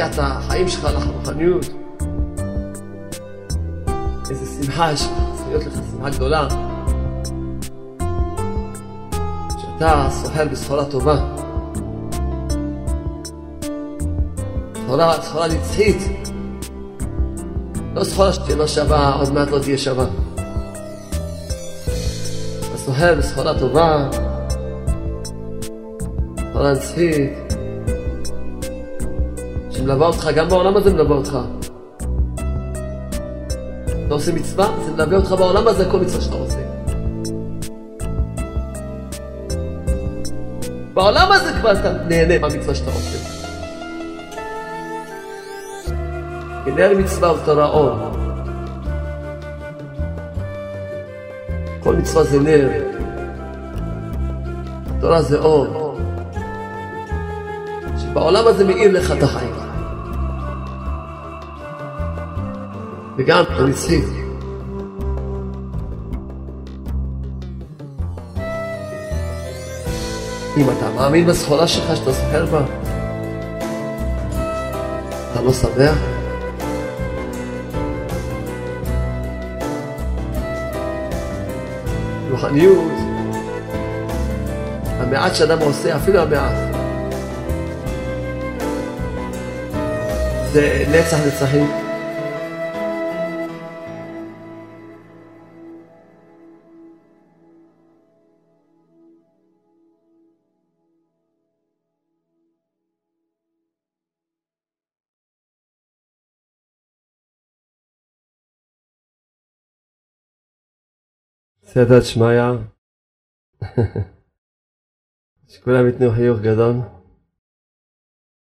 להרגיע את החיים שלך לרוחניות. איזה שמחה יש לך, להיות לך שמחה גדולה. שאתה סוחר בסחורה טובה. סחורה, סחורה נצחית. לא סחורה שתהיה לא שווה, עוד מעט לא תהיה שווה. אתה סוחר בסחורה טובה, סחורה נצחית, שמלווה אותך, גם בעולם הזה מלווה אותך. אתה עושה מצווה, זה מלווה אותך בעולם הזה, כל מצווה שאתה עושה. בעולם הזה כבר אתה נהנה מהמצווה שאתה עושה. הנה מצווה ותורה אור. כל מצווה זה נר. התורה זה אור. שבעולם הזה מאיר לך את החיים. וגם הנצחית. אם אתה מאמין בסחורה שלך שאתה סוחר בה, אתה לא שמח? רוחניות, המעט שאדם עושה, אפילו המעט, זה נצח נצחים. סייעתא שמיא, שכולם ייתנו חיוך גדול,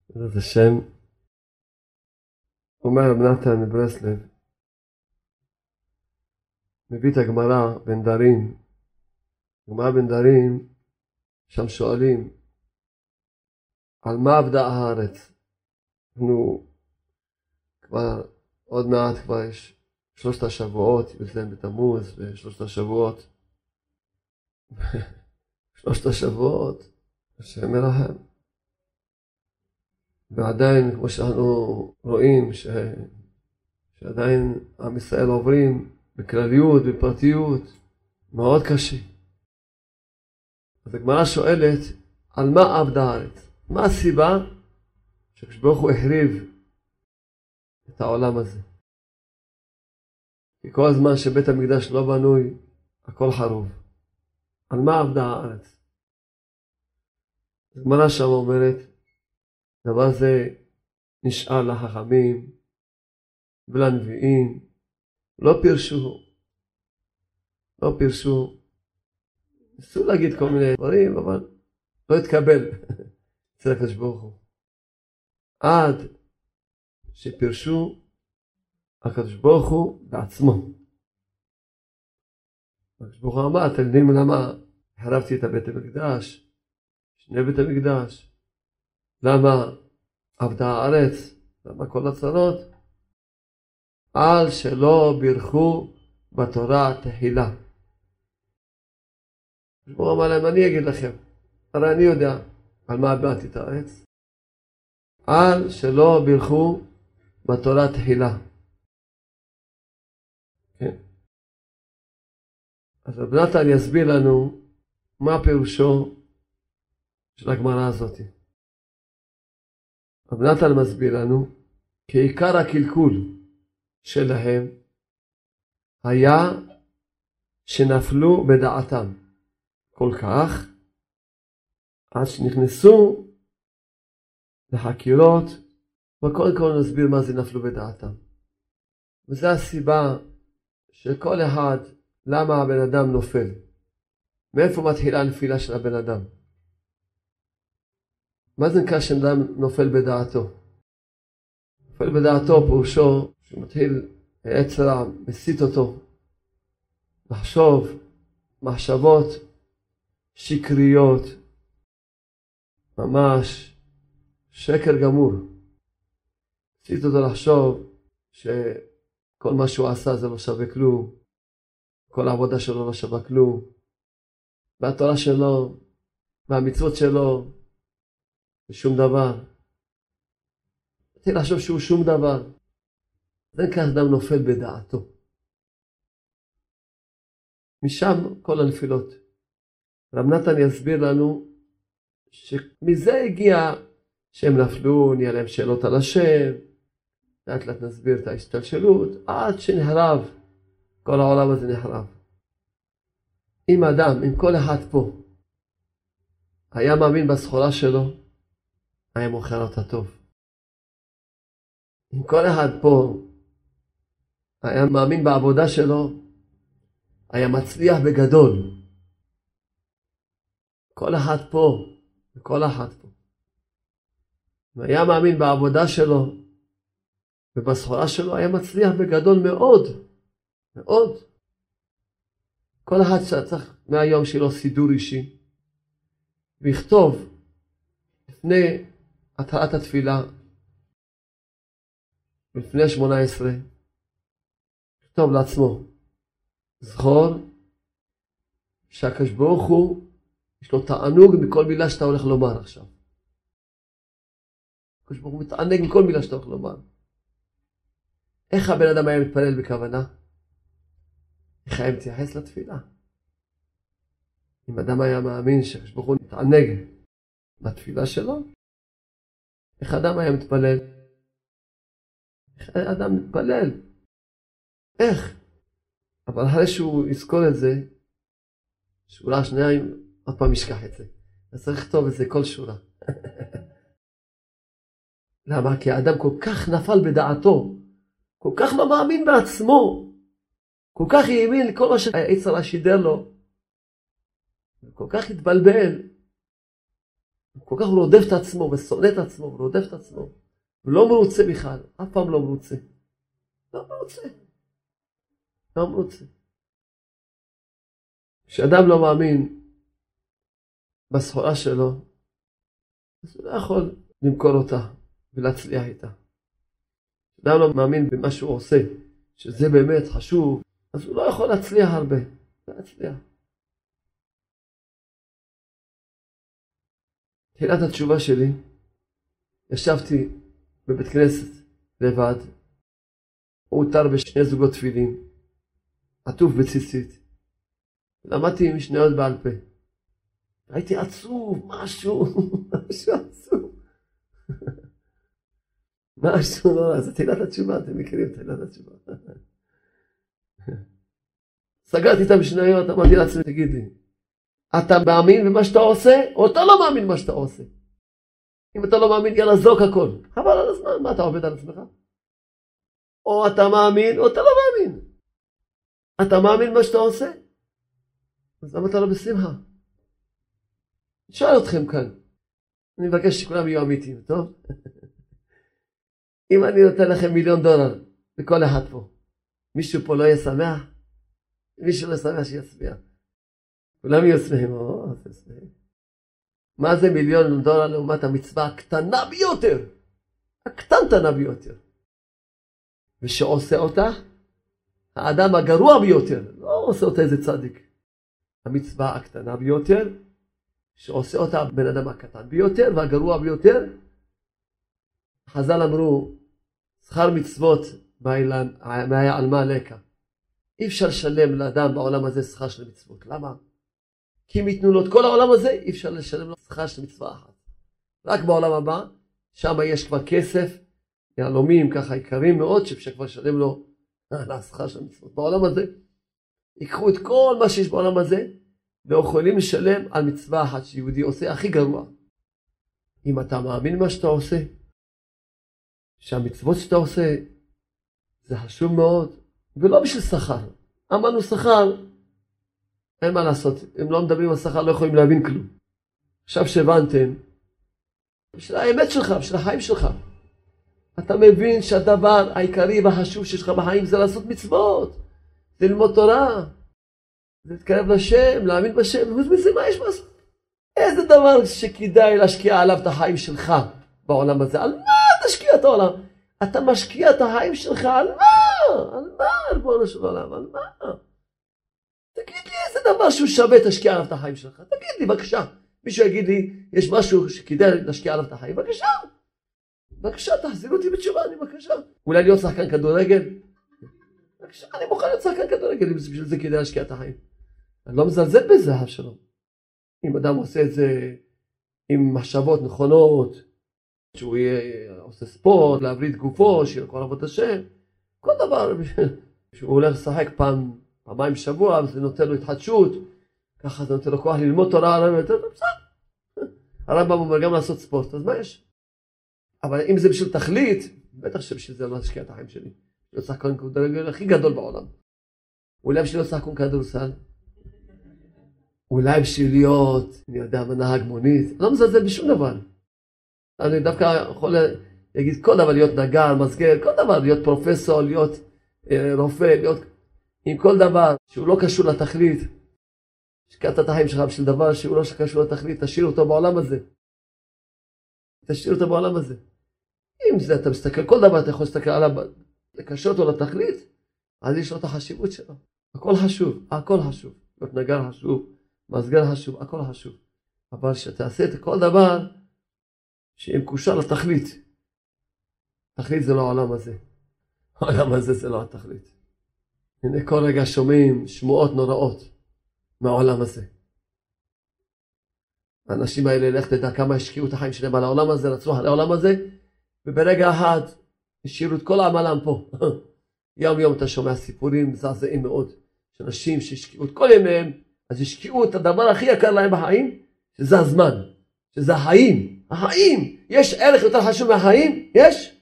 בעזרת השם. אומר רב נתן מברסלב, מביא את הגמרא בן דרים, גמרא בן דרים, שם שואלים, על מה עבדה הארץ? אנחנו כבר, עוד מעט כבר יש שלושת השבועות, י"ז בתמוז, ושלושת השבועות, שלושת השבועות, השם מרחם. ועדיין, כמו שאנחנו רואים, ש... שעדיין עם ישראל עוברים בכלליות, בפרטיות, מאוד קשה. אז הגמרא שואלת, על מה עבדה הארץ? מה הסיבה שכשברוך הוא החריב את העולם הזה? כי כל הזמן שבית המקדש לא בנוי, הכל חרוב. על מה עבדה הארץ? הגמרא שם אומרת, דבר זה נשאר לחכמים ולנביאים, לא פירשו, לא פירשו, ניסו להגיד כל מיני דברים, אבל לא התקבל אצל הקדוש ברוך הוא. עד שפירשו הקדוש ברוך הוא בעצמו. הקדוש ברוך הוא אמר, אתם יודעים למה החרבתי את הבית המקדש, שני בית המקדש, למה עבדה הארץ, למה כל הצרות? על שלא בירכו בתורה תחילה. הוא אמר להם, אני אגיד לכם, הרי אני יודע על מה באתי את הארץ. על שלא בירכו בתורה תחילה. כן. אז רב נתן יסביר לנו מה פירושו של הגמרא הזאת. רב נתן מסביר לנו כי עיקר הקלקול שלהם היה שנפלו בדעתם כל כך עד שנכנסו לחקירות וקודם כל נסביר מה זה נפלו בדעתם. וזו הסיבה שכל אחד, למה הבן אדם נופל? מאיפה מתחילה הנפילה של הבן אדם? מה זה נקרא שבן אדם נופל בדעתו? נופל בדעתו פירושו שמתחיל עץ רע, מסית אותו, לחשוב מחשבות שקריות, ממש שקר גמור. מסית אותו לחשוב ש... כל מה שהוא עשה זה לא שווה כלום, כל העבודה שלו לא שווה כלום, והתורה שלו, והמצוות שלו, ושום דבר. התחיל לחשוב שהוא שום דבר. אין כך אדם נופל בדעתו. משם כל הנפילות. רב נתן יסביר לנו שמזה הגיע שהם נפלו, נהיה להם שאלות על השם, לאט לאט נסביר את ההשתלשלות, עד שנחרב, כל העולם הזה נחרב. אם אדם, אם כל אחד פה, היה מאמין בסחורה שלו, היה מוכר אותה טוב. אם כל אחד פה היה מאמין בעבודה שלו, היה מצליח בגדול. כל אחד פה, כל אחד פה. אם היה מאמין בעבודה שלו ובסחורה שלו, היה מצליח בגדול מאוד, מאוד. כל אחד שצריך מהיום שיהיה לו סידור אישי, ויכתוב לפני התחלת התפילה, לפני שמונה עשרה, לכתוב לעצמו, זכור שהקדוש ברוך הוא, יש לו תענוג מכל מילה שאתה הולך לומר עכשיו. הקדוש ברוך הוא מתענג מכל מילה שאתה הולך לומר. איך הבן אדם היה מתפלל בכוונה? איך היה מתייחס לתפילה? אם אדם היה מאמין שהקדוש ברוך הוא מתענג בתפילה שלו, איך אדם היה מתפלל? איך אדם מתפלל? איך? אבל אחרי שהוא יזכור את זה, שורה שנייה, עוד פעם ישכח את זה. אז צריך לכתוב את זה כל שורה. למה? כי האדם כל כך נפל בדעתו, כל כך לא מאמין בעצמו, כל כך האמין לכל מה שהיצר שידר לו, כל כך התבלבל, כל כך רודף את עצמו ושונא את עצמו ורודף את עצמו, ולא מרוצה בכלל, אף פעם לא מרוצה. לא מרוצה. לא מרוצה. כשאדם לא מאמין בסחורה שלו, אז הוא לא יכול למכור אותה ולהצליח איתה. כשאדם לא מאמין במה שהוא עושה, שזה באמת חשוב, אז הוא לא יכול להצליח הרבה. להצליח. תחילת התשובה שלי, ישבתי בבית כנסת לבד, הוא הותר בשני זוגות תפילין, עטוף בציצית. למדתי משניות בעל פה. הייתי עצוב, משהו, משהו עצוב. משהו לא, זה תהילת התשובה, אתם מכירים את תהילת התשובה. סגרתי את המשניות, אמרתי לעצמי, תגיד לי, אתה מאמין במה שאתה עושה, או אתה לא מאמין במה שאתה עושה? אם אתה לא מאמין, יאללה, זרוק הכל. חבל על הזמן, מה אתה עובד על עצמך? או אתה מאמין, או אתה לא מאמין. אתה מאמין במה שאתה עושה? אז למה אתה לא בשמחה? שואל אתכם כאן. אני מבקש שכולם יהיו אמיתיים, טוב? אם אני נותן לכם מיליון דולר לכל אחד פה, מישהו פה לא יהיה שמח? מישהו לא שמח שיצביע. כולם יהיו שמחים, או, שמחים. מה זה מיליון דולר לעומת המצווה הקטנה ביותר? הקטנטנה ביותר. ושעושה אותה האדם הגרוע ביותר, לא עושה אותה איזה צדיק. המצווה הקטנה ביותר, שעושה אותה הבן אדם הקטן ביותר והגרוע ביותר. חז"ל אמרו, שכר מצוות מהעלמה לקה. אי אפשר לשלם לאדם בעולם הזה שכר של מצוות. למה? כי אם ייתנו לו את כל העולם הזה, אי אפשר לשלם לו שכר של מצווה אחת. רק בעולם הבא, שם יש כבר כסף, יהלומים ככה יקרים מאוד, שאפשר כבר לשלם לו על השכר של המצוות. בעולם הזה, ייקחו את כל מה שיש בעולם הזה, ויכולים לשלם על מצווה אחת שיהודי עושה הכי גרוע. אם אתה מאמין מה שאתה עושה, שהמצוות שאתה עושה זה חשוב מאוד, ולא בשביל שכר. אמרנו שכר, אין מה לעשות, אם לא מדברים על שכר לא יכולים להבין כלום. עכשיו שהבנתם, בשביל האמת שלך, בשביל החיים שלך. אתה מבין שהדבר העיקרי והחשוב שיש לך בחיים זה לעשות מצוות, זה ללמוד תורה, זה להתקרב לשם, להאמין בשם, מזה מה יש לעשות? איזה דבר שכדאי להשקיע עליו את החיים שלך בעולם הזה? על מה תשקיע את העולם? אתה משקיע את החיים שלך על מה? על מה, ריבונו של עולם? על מה? תגיד לי איזה דבר שהוא שווה תשקיע עליו את החיים שלך. תגיד לי בבקשה. מישהו יגיד לי, יש משהו שכדאי להשקיע עליו את החיים? בבקשה. בבקשה, תחזירו אותי בתשובה, אני בבקשה. אולי להיות שחקן כדורגל? בבקשה, אני מוכן להיות שחקן כדורגל, אם בשביל זה כדאי להשקיע את החיים. אני לא מזלזל בזה, אבשלום. אם אדם עושה את זה עם מחשבות נכונות, שהוא יהיה, עושה ספורט, להבריא את גופו, שיהיה כל עבוד השם, כל דבר, שהוא הולך לשחק פעם, פעמיים בשבוע, וזה נותן לו התחדשות, ככה זה נותן לו כוח ללמוד תורה, הרמב"ם בסדר. הרמב"ם אומר גם לעשות ספורט, אז מה יש? אבל אם זה בשביל תכלית, בטח שבשביל זה לא אשקיע את החיים שלי. להיות שחקן כדורגל הכי גדול בעולם. אולי בשביל להיות שחקן כדורסל? אולי בשביל להיות, אני יודע, מנהג מונית? לא מזלזל בשום דבר. אני דווקא יכול להגיד כל דבר, להיות נגר, מסגר, כל דבר, להיות פרופסור, להיות אה, רופא, להיות עם כל דבר שהוא לא קשור לתכלית. השקעת את החיים שלך בשביל דבר שהוא לא קשור לתכלית, תשאיר אותו בעולם הזה. תשאיר אותו בעולם הזה. אם זה אתה מסתכל, כל דבר אתה יכול להסתכל עליו, לקשר אותו לתכלית, אז יש לו את החשיבות שלו. הכל חשוב, הכל חשוב. להיות נגר חשוב, מסגר חשוב, הכל חשוב. אבל שתעשה את כל דבר שיהיה מקושר לתכלית. תכלית זה לא העולם הזה. העולם הזה זה לא התכלית. הנה כל רגע שומעים שמועות נוראות מהעולם הזה. האנשים האלה, לך תדע כמה השקיעו את החיים שלהם על העולם הזה, רצו על העולם הזה, וברגע אחד השאירו את כל עמלם פה. יום יום אתה שומע סיפורים מזעזעים מאוד, של אנשים שהשקיעו את כל ימיהם, אז השקיעו את הדבר הכי יקר להם בחיים, שזה הזמן, שזה החיים. החיים! יש ערך יותר חשוב מהחיים? יש?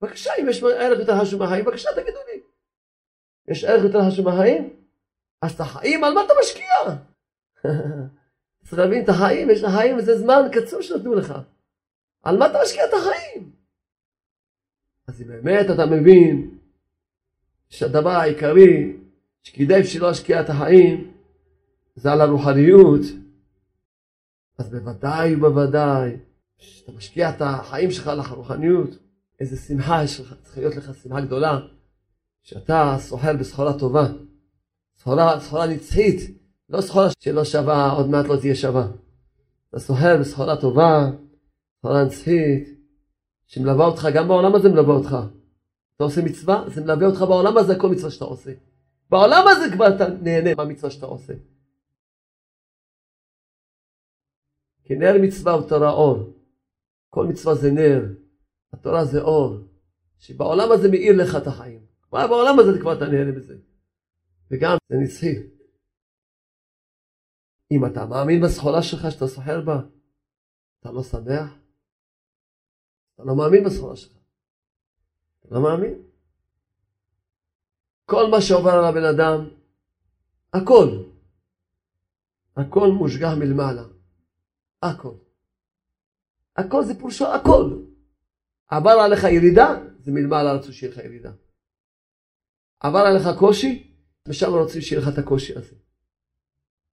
בבקשה, אם יש ערך יותר חשוב מהחיים, בבקשה תגידו לי. יש ערך יותר חשוב מהחיים? אז את החיים, על מה אתה משקיע? צריך להבין את החיים, יש לך חיים וזה זמן קצור שנתנו לך. על מה אתה משקיע את החיים? אז אם באמת אתה מבין שהדבר העיקרי שכדאי בשביל לא להשקיע את החיים זה על הרוחניות, אז בוודאי ובוודאי שאתה משקיע את החיים שלך על הרוחניות, איזה שמחה יש לך, צריכה להיות לך שמחה גדולה, שאתה סוחר בסחורה טובה, סחורה, סחורה נצחית, לא סחורה שלא שווה, עוד מעט לא תהיה שווה. אתה סוחר בסחורה טובה, סחורה נצחית, שמלווה אותך, גם בעולם הזה מלווה אותך. אתה עושה מצווה, זה מלווה אותך בעולם הזה, כל מצווה שאתה עושה. בעולם הזה כבר אתה נהנה מהמצווה שאתה עושה. נר מצווה הוא תורה אור. כל מצווה זה נר, התורה זה אור, שבעולם הזה מאיר לך את החיים. כבר בעולם הזה כבר אתה נהנה מזה. וגם זה נצחי. אם אתה מאמין בסחורה שלך שאתה סוחר בה, אתה לא שמח? אתה לא מאמין בסחורה שלך. אתה לא מאמין? כל מה שעובר על הבן אדם, הכל, הכל מושגח מלמעלה. הכל. הכל זה פורשו הכל. עבר עליך ירידה, זה מלמעלה רצו שיהיה לך ירידה. עבר עליך קושי, ושם רוצים שיהיה לך את הקושי הזה.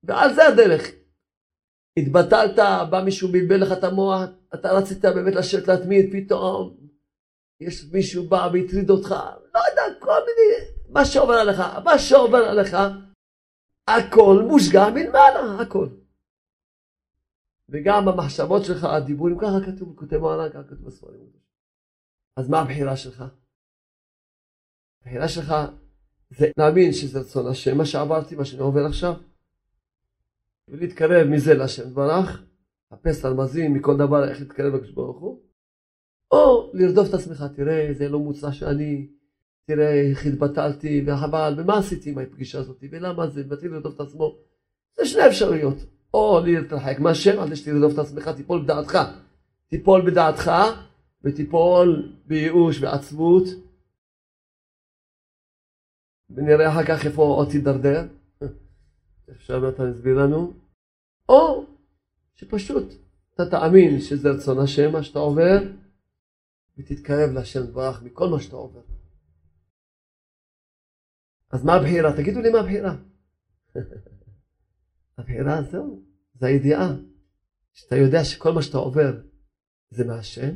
ועל זה הדרך. התבטלת, בא מישהו בלבל לך את המוח, אתה רצית באמת לשבת להתמיד, פתאום יש מישהו בא והטריד אותך, לא יודע, כל מיני, מה שעובר עליך, מה שעובר עליך, הכל מושגע מלמעלה, הכל. וגם המחשבות שלך, הדיבורים, ככה כתוב, כותב מוהר"ן, ככה כתוב בספרים. אז מה הבחירה שלך? הבחירה שלך זה להאמין שזה רצון השם, מה שעברתי, מה שאני עובר עכשיו, ולהתקרב מזה להשם ברח, לחפש תלמזים מכל דבר, איך להתקרב לקדוש ברוך הוא, או לרדוף את עצמך, תראה, זה לא מוצא שאני, תראה איך התבטלתי, וחבל, ומה עשיתי עם הפגישה הזאת, ולמה זה, ומתחיל לרדוף את עצמו. זה שני אפשרויות. או להתרחק מהשם, עד שתרדוף את עצמך, תיפול בדעתך. תיפול בדעתך, ותיפול בייאוש ועצבות. ונראה אחר כך איפה עוד תידרדר. עכשיו נתן הסביר לנו. או שפשוט אתה תאמין שזה רצון השם מה שאתה עובר, ותתקרב להשם ברח מכל מה שאתה עובר. אז מה הבחירה? תגידו לי מה הבחירה. הבחירה זהו, זה הידיעה. שאתה יודע שכל מה שאתה עובר זה מהשם,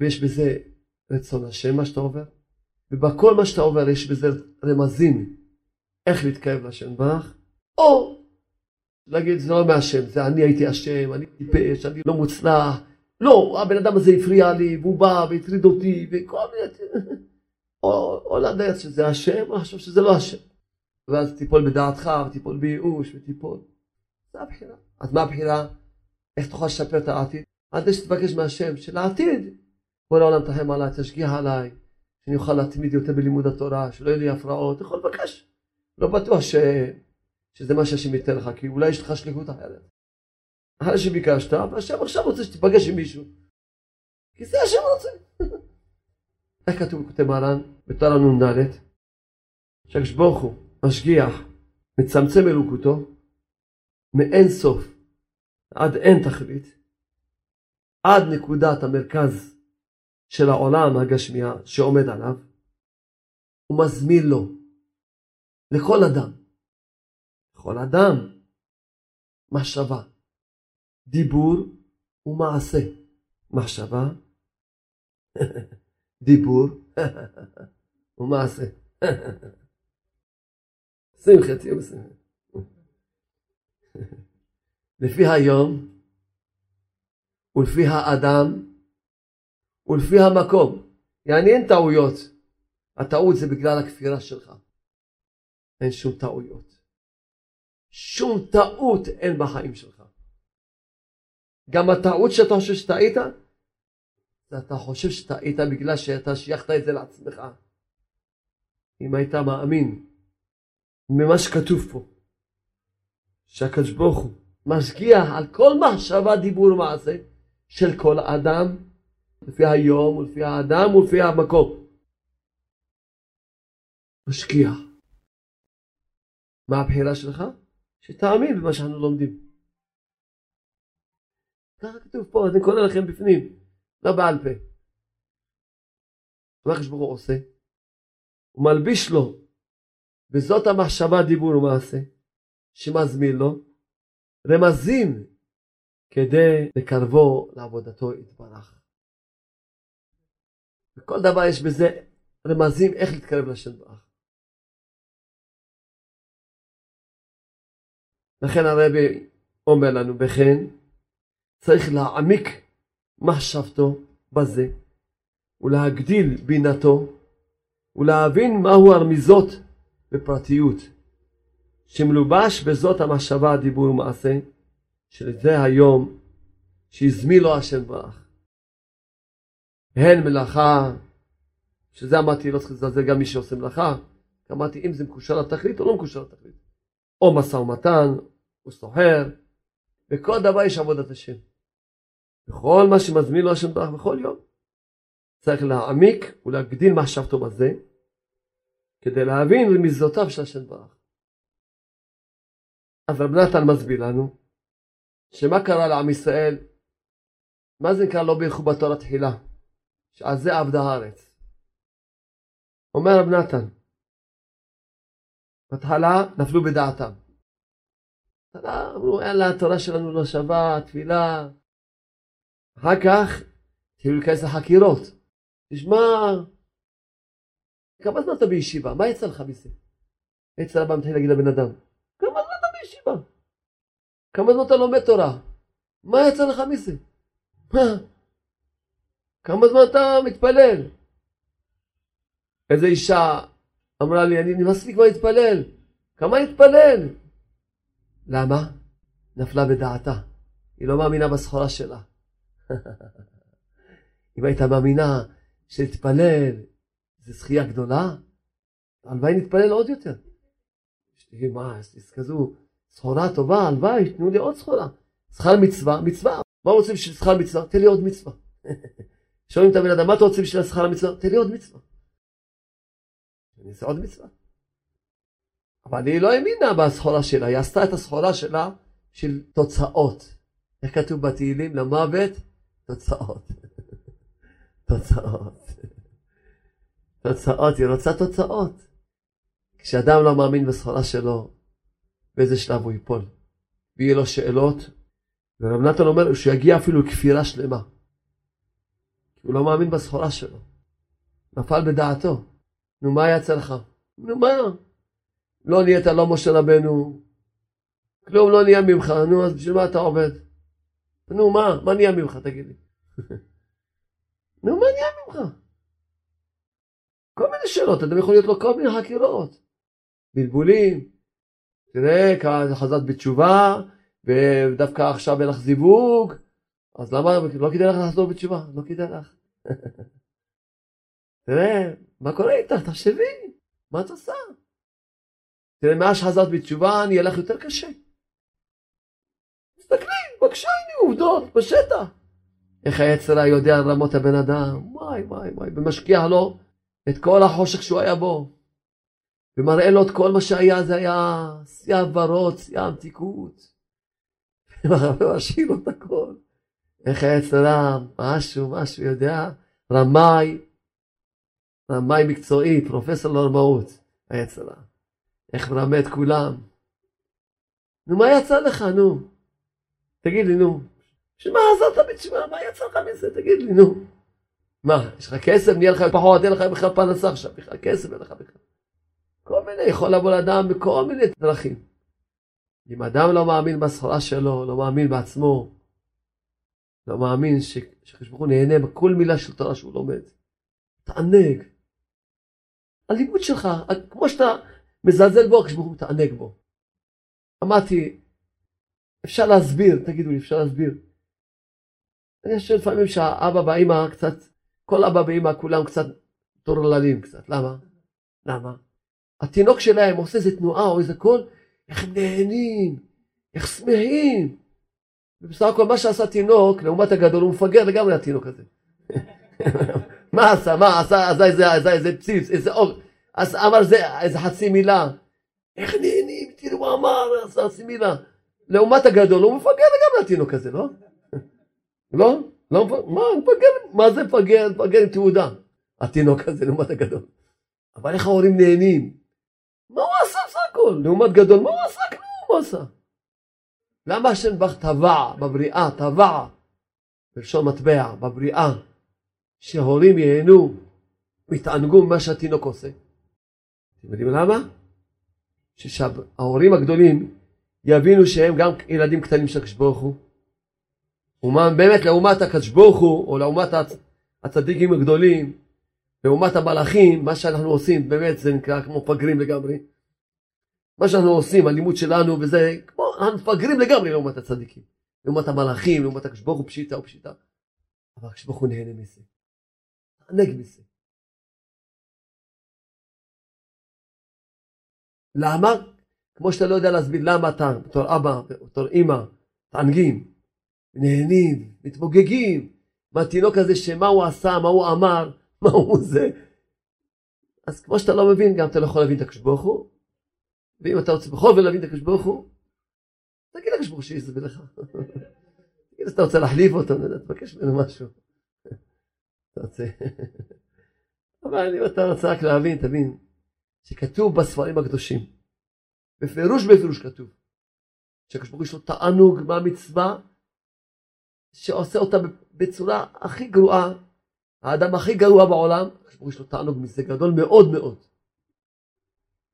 ויש בזה רצון השם מה שאתה עובר, ובכל מה שאתה עובר יש בזה רמזים איך להתקרב לשם ברך, או להגיד זה לא מהשם, זה אני הייתי אשם, אני טיפש, אני לא מוצלח, לא, הבן אדם הזה הפריע לי, והוא בא והטריד אותי, וכל מיני... או, או לדעת שזה השם, או לחשוב שזה לא השם. ואז תיפול בדעתך, ותיפול בייאוש, ותיפול. זה הבחירה. אז מה הבחירה? איך תוכל לשפר את העתיד? עד שתבקש מהשם של העתיד. בוא לעולם תחם עליי, תשגיח עליי, שאני אוכל להתמיד יותר בלימוד התורה, שלא יהיו לי הפרעות, יכול לבקש. לא בטוח ש... שזה מה שהשם ייתן לך, כי אולי יש לך שליחות אחרת. אחרי שביקשת, והשם עכשיו רוצה שתיפגש עם מישהו. כי זה השם רוצה. איך כתוב בכותב מרן, בתורה נ"ד? שהקדוש ברוך הוא משגיח, מצמצם אלוקותו, מאין סוף עד אין תכלית, עד נקודת המרכז של העולם הגשמיה שעומד עליו, הוא מזמין לו, לכל אדם, לכל אדם, מחשבה, דיבור ומעשה. מחשבה, דיבור ומעשה. שמחת יום שמחת. לפי היום ולפי האדם ולפי המקום. יעני אין טעויות. הטעות זה בגלל הכפירה שלך. אין שום טעויות. שום טעות אין בחיים שלך. גם הטעות שאתה חושב שטעית, אתה חושב שטעית בגלל שאתה שייכת את זה לעצמך. אם היית מאמין ממה שכתוב פה, שהקדוש ברוך הוא משגיח על כל מחשבה, דיבור ומעשה של כל אדם, לפי היום ולפי האדם ולפי המקום. משגיח. מה הבחירה שלך? שתאמין במה שאנחנו לומדים. ככה כתוב פה, אני קורא לכם בפנים, לא בעל פה. מה הקדוש ברוך הוא עושה? הוא מלביש לו, וזאת המחשבה, דיבור ומעשה, שמזמין לו, רמזים כדי לקרבו לעבודתו יתברך. וכל דבר יש בזה רמזים איך להתקרב לשם ברך. לכן הרבי אומר לנו, בכן צריך להעמיק מחשבתו בזה, ולהגדיל בינתו, ולהבין מהו הרמיזות בפרטיות, שמלובש בזאת המחשבה, הדיבור ומעשה, שלזה היום שהזמין לו השם ברך. הן מלאכה, שזה אמרתי, לא צריך לזלזל גם מי שעושה מלאכה, אמרתי אם זה מקושר לתכלית או לא מקושר לתכלית. או משא ומתן, או סוחר, בכל דבר יש עבודת השם. בכל מה שמזמין לו השם ברך בכל יום. צריך להעמיק ולהגדיל מחשבתו בזה, כדי להבין רמיזותיו של השם ברך. אז רב נתן מסביר לנו, שמה קרה לעם ישראל, מה זה נקרא לא בירכו בתורה תחילה? שעל זה עבדה הארץ. אומר רב נתן, בהתחלה נפלו בדעתם. בהתחלה אמרו, יאללה, התורה שלנו לא שווה, תפילה, אחר כך התחילו להיכנס לחקירות. תשמע, כמה זמן אתה בישיבה? מה יצא לך מזה? יצא לבא מתחיל להגיד לבן אדם, כמה זמן אתה בישיבה? כמה זמן אתה לומד תורה? מה יצא לך מזה? מה? כמה זמן אתה מתפלל? איזה אישה אמרה לי, אני נמאס לי כבר להתפלל. כמה להתפלל? למה? נפלה בדעתה. היא לא מאמינה בסחורה שלה. אם היית מאמינה שלהתפלל זה זכייה גדולה, הלוואי נתפלל עוד יותר. תגיד, מה, יש כזו סחורה טובה, הלוואי, תנו לי עוד סחורה. שכר מצווה, מצווה. מה רוצים בשביל שכר מצווה? תן לי עוד מצווה. שואלים את הבן אדם, מה אתה רוצה בשביל שכר המצווה? תן לי עוד מצווה. אני אעשה עוד מצווה. אבל היא לא האמינה בסחורה שלה, היא עשתה את הסחורה שלה של תוצאות. איך כתוב בתהילים? למוות תוצאות. תוצאות. תוצאות, היא רוצה תוצאות. כשאדם לא מאמין בסחורה שלו, באיזה שלב הוא ייפול. ויהיה לו שאלות, ורב נתן אומר שהוא יגיע אפילו לכפירה שלמה. הוא לא מאמין בסחורה שלו. נפל בדעתו. נו, מה יצא לך? נו, מה? לא נהיית לא משה רבנו, כלום לא נהיה ממך, נו, אז בשביל מה אתה עובד? נו, מה? מה נהיה ממך, תגיד לי? נו, מעניין ממך. כל מיני שאלות, אדם יכול להיות לו כל מיני חקירות. בלבולים. תראה, חזרת בתשובה, ודווקא עכשיו אין לך זיווג, אז למה, לא כדאי לך לחזור בתשובה? לא כדאי לך. תראה, מה קורה איתך? תחשבי, מה את עושה? תראה, מאז שחזרת בתשובה, נהיה לך יותר קשה. תסתכלי, בבקשה, הנה עובדות, בשטח. איך היצר יודע על רמות הבן אדם, וואי וואי וואי, ומשקיע לו את כל החושך שהוא היה בו, ומראה לו את כל מה שהיה, זה היה שיא ורוד, שיא המתיקות. ומשאיר לו את הכל. איך היצר משהו, משהו יודע, רמאי, רמאי מקצועי, פרופסור לרמאות, היצר איך מרמה את כולם. נו, מה יצא לך, נו? תגיד לי, נו. בשביל מה עזרת בתשובה? מה יצא לך מזה? תגיד לי, נו. מה, יש לך כסף? נהיה לך פחות, אין לך בכלל פרנסה עכשיו, בכלל כסף אין לך בכלל. כל מיני, יכול לבוא לאדם בכל מיני דרכים. אם אדם לא מאמין בסחורה שלו, לא מאמין בעצמו, לא מאמין שקדוש ברוך הוא נהנה בכל מילה של תורה שהוא לומד. תענג. הלימוד שלך, כמו שאתה מזלזל בו, הקדוש ברוך הוא מתענג בו. אמרתי, אפשר להסביר, תגידו לי, אפשר להסביר. אני חושב לפעמים שהאבא והאימא קצת, כל אבא ואימא כולם קצת טורללים קצת, למה? למה? התינוק שלהם עושה איזה תנועה או איזה קול, איך הם נהנים, איך שמחים. ובסך הכל מה שעשה תינוק, לעומת הגדול, הוא מפגר לגמרי התינוק הזה. מה עשה? מה עשה? עשה איזה, איזה, איזה פציץ, איזה אור. אז אמר זה, איזה חצי מילה. איך נהנים, תראו מה אמר, עשה חצי מילה. לעומת הגדול, הוא מפגר לגמרי התינוק הזה, לא? לא? לא, מה, מפגר, מה זה מפגר? מפגר עם תעודה. התינוק הזה לעומת הגדול. אבל איך ההורים נהנים? מה הוא עשה בסך הכל? לעומת גדול, מה הוא עשה? כלום הוא עשה. למה השם ברך טבע בבריאה, טבע, בלשון מטבע, בבריאה, שהורים ייהנו, יתענגו ממה שהתינוק עושה? אתם יודעים למה? שההורים הגדולים יבינו שהם גם ילדים קטנים של הקדוש ברוך הוא. באמת לעומת הקדוש ברוך הוא, או לעומת הצדיקים הגדולים, לעומת המלאכים, מה שאנחנו עושים, באמת זה נקרא כמו מפגרים לגמרי. מה שאנחנו עושים, הלימוד שלנו, וזה כמו, אנחנו מפגרים לגמרי לעומת הצדיקים. לעומת המלאכים, לעומת הקדוש ברוך הוא פשיטה או פשיטה. אבל הקדוש ברוך הוא נהנה מזה. נהנה מזה. למה? כמו שאתה לא יודע להסביר למה אתה, בתור אבא, בתור אימא, תענגים, נהנים, מתמוגגים, מהתינוק הזה שמה הוא עשה, מה הוא אמר, מה הוא זה. אז כמו שאתה לא מבין, גם אתה לא יכול להבין את הקדוש ברוך הוא. ואם אתה רוצה בכל זאת להבין את הקדוש ברוך הוא, תגיד לקדוש ברוך הוא שיסביר לך. תגיד, אתה רוצה להחליף אותו, תבקש ממנו משהו. אתה רוצה. אבל אם אתה רוצה רק להבין, תבין, שכתוב בספרים הקדושים, בפירוש בפירוש כתוב, שהקדוש ברוך הוא יש לו תענוג מהמצווה, שעושה אותה בצורה הכי גרועה, האדם הכי גרוע בעולם, יש לו תענוג מזה גדול מאוד מאוד.